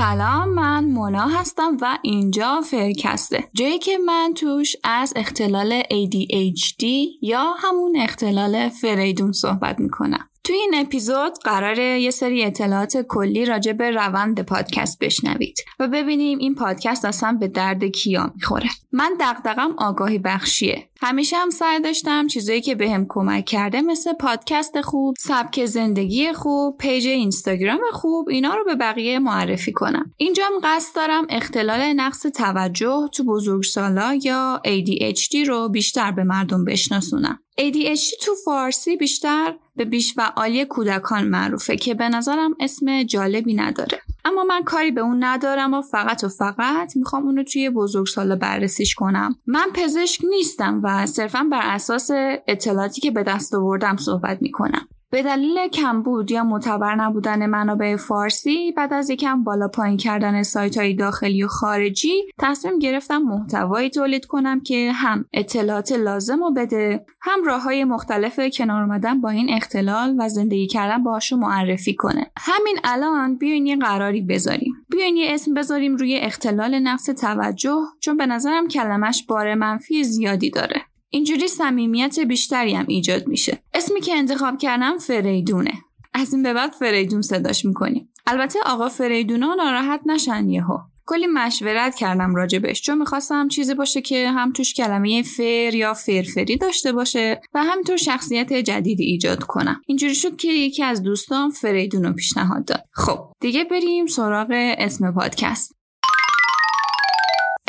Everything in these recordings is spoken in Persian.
سلام من مونا هستم و اینجا فرکسته جایی که من توش از اختلال ADHD یا همون اختلال فریدون صحبت می‌کنم. توی این اپیزود قراره یه سری اطلاعات کلی راجع به روند پادکست بشنوید و ببینیم این پادکست اصلا به درد کیا می‌خوره. من دغدغم آگاهی بخشیه. همیشه هم سعی داشتم چیزایی که بهم کمک کرده مثل پادکست خوب سبک زندگی خوب پیج اینستاگرام خوب اینا رو به بقیه معرفی کنم. اینجا هم قصد دارم اختلال نقص توجه تو بزرگسالا یا ADHD رو بیشتر به مردم بشناسونم. ADHD تو فارسی بیشتر به بیشفعالی کودکان معروفه که به نظرم اسم جالبی نداره. اما من کاری به اون ندارم و فقط و فقط می‌خوام اونو توی بزرگسالا بررسیش کنم. من پزشک نیستم و صرفا بر اساس اطلاعاتی که به دست آوردم صحبت می‌کنم. به دلیل کمبود یا معتبر نبودن منابع فارسی بعد از یکم بالا پایین کردن سایت های داخلی و خارجی تصمیم گرفتم محتوایی تولید کنم که هم اطلاعات لازم رو بده هم راه های مختلف کنار اومدن با این اختلال و زندگی کردن باهاشو معرفی کنه. همین الان بیاین یه قراری بذاریم. بیاین یه اسم بذاریم روی اختلال نقص توجه چون به نظرم کلمش بار منفی زیادی داره. اینجوری صمیمیت بیشتری هم ایجاد میشه. اسمی که انتخاب کردم فریدونه. از این به بعد فریدون صداش می‌کنیم. البته آقا فریدونا ناراحت نشن یهو. کلی مشورت کردم راجبش. چون می‌خواستم چیزی باشه که هم توش کلمه فر یا فرفری داشته باشه و همینطور شخصیت جدیدی ایجاد کنم. اینجوری شد که یکی از دوستان فریدون رو پیشنهاد داد. خب دیگه بریم سراغ اسم پادکست.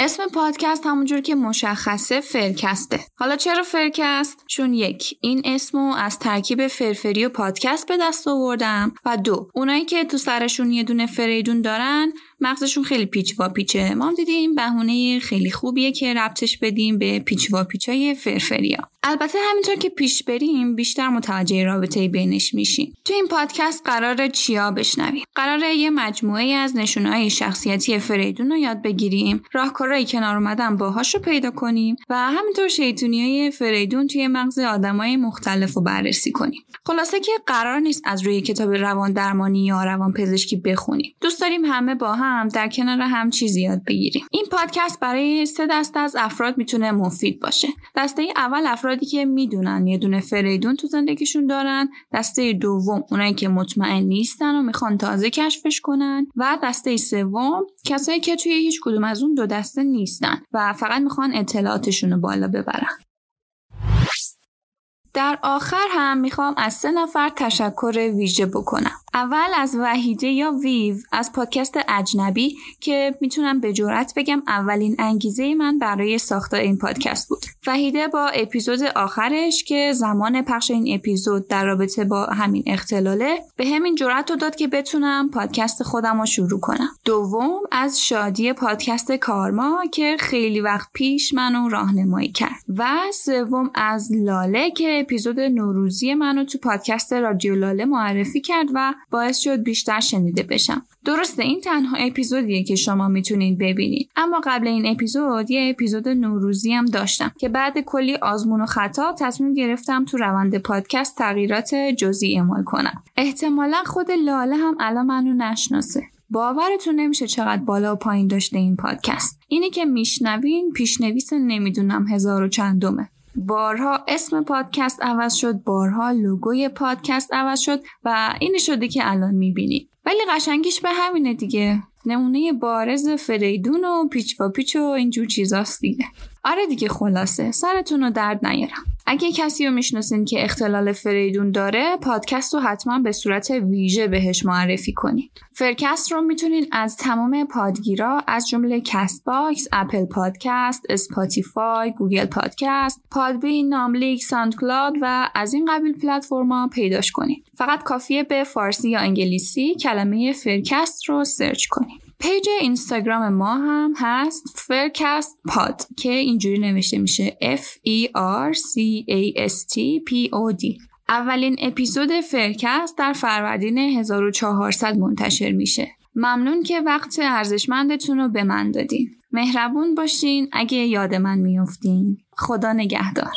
اسم پادکست همونجور که مشخصه فرکسته. حالا چرا فرکست؟ چون یک این اسمو از ترکیب فرفری و پادکست به دست آوردم و دو اونایی که تو سرشون یه دونه فریدون دارن مغزشون خیلی پیچ و پیچه. ما هم دیدیم بهونه خیلی خوبیه که ربطش بدیم به پیچ و پیچای فرفریا. البته همینطور که پیش بریم بیشتر متوجه رابطه بینش میشیم. تو این پادکست قرار چیا بشنویم؟ قراره یه مجموعه از نشونهای شخصیتی فریدون رو یاد بگیریم. راهکارهایی کنار اومدن باهاش رو پیدا کنیم و همینطور شیطونی های فریدون توی مغز آدمای مختلف رو بررسی کنیم. خلاصه که قرار نیست از روی کتاب روان درمانی یا روان پزشکی بخونیم. دوست داریم همه با هم در کنار هم چیزی یاد بگیریم. این پادکست برای سه دسته از افراد می‌تونه مفید باشه. دسته اول افرادی که می‌دونن یه دونه فریدون تو زندگیشون دارن. دسته دوم اونایی که مطمئن نیستن و می‌خوان تازه کشفش کنن. و دسته سوم کسایی که توی هیچ کدوم از اون دو دسته نیستن و فقط می‌خوان اطلاعاتشون رو بالا ببرن. در آخر هم می‌خوام از سه نفر تشکر ویژه بکنم. اول از وحیده یا ویو از پادکست اجنبی که می‌تونم به جرات بگم اولین انگیزه من برای ساخت این پادکست بود. وحیده با اپیزود آخرش که زمان پخش این اپیزود در رابطه با همین اختلاله به همین جرأت رو داد که بتونم پادکست خودم رو شروع کنم. دوم از شادی پادکست کارما که خیلی وقت پیش منو راهنمایی کرد. و سوم از لاله که اپیزود نوروزی منو تو پادکست رادیو لاله معرفی کرد و باعث شد بیشتر شنیده بشم. درسته این تنها اپیزودیه که شما می‌تونید ببینید. اما قبل این اپیزود یه اپیزود نوروزی هم داشتم که بعد کلی آزمون و خطا تصمیم گرفتم تو روند پادکست تغییرات جزئی اعمال کنم. احتمالا خود لاله هم الان منو نشناسه. باورتون نمیشه چقدر بالا و پایین داشته این پادکست. اینی که میشنوین پیشنویس نمی‌دونم هزار و چندمه. بارها اسم پادکست عوض شد بارها لوگوی پادکست عوض شد و این شده که الان می‌بینید ولی قشنگیش به همینه دیگه. نمونه بارز فریدون و پیچ و پیچ و اینجور چیزاست دیگه. آره دیگه خلاصه سرتون رو درد نیارم. اگه کسی رو می‌شناسین که اختلال فریدون داره پادکست رو حتما به صورت ویژه بهش معرفی کنین. فرکست رو می‌تونین از تمام پادگیرا از جمله Castbox، Apple Podcast، Spotify، Google Podcast، Podbean، ناملیک، SoundCloud و از این قبیل پلتفرما پیداش کنین. فقط کافیه به فارسی یا انگلیسی کلمه فرکست رو search کنین. پیج اینستاگرام ما هم هست فرکست پاد که اینجوری نوشته میشه. F E R C A S T P O D. اولین اپیزود فرکست در فروردین 1400 منتشر میشه. ممنون که وقت ارزشمندتون رو به من دادین. مهربون باشین اگه یاد من میفتین خدا نگهدار.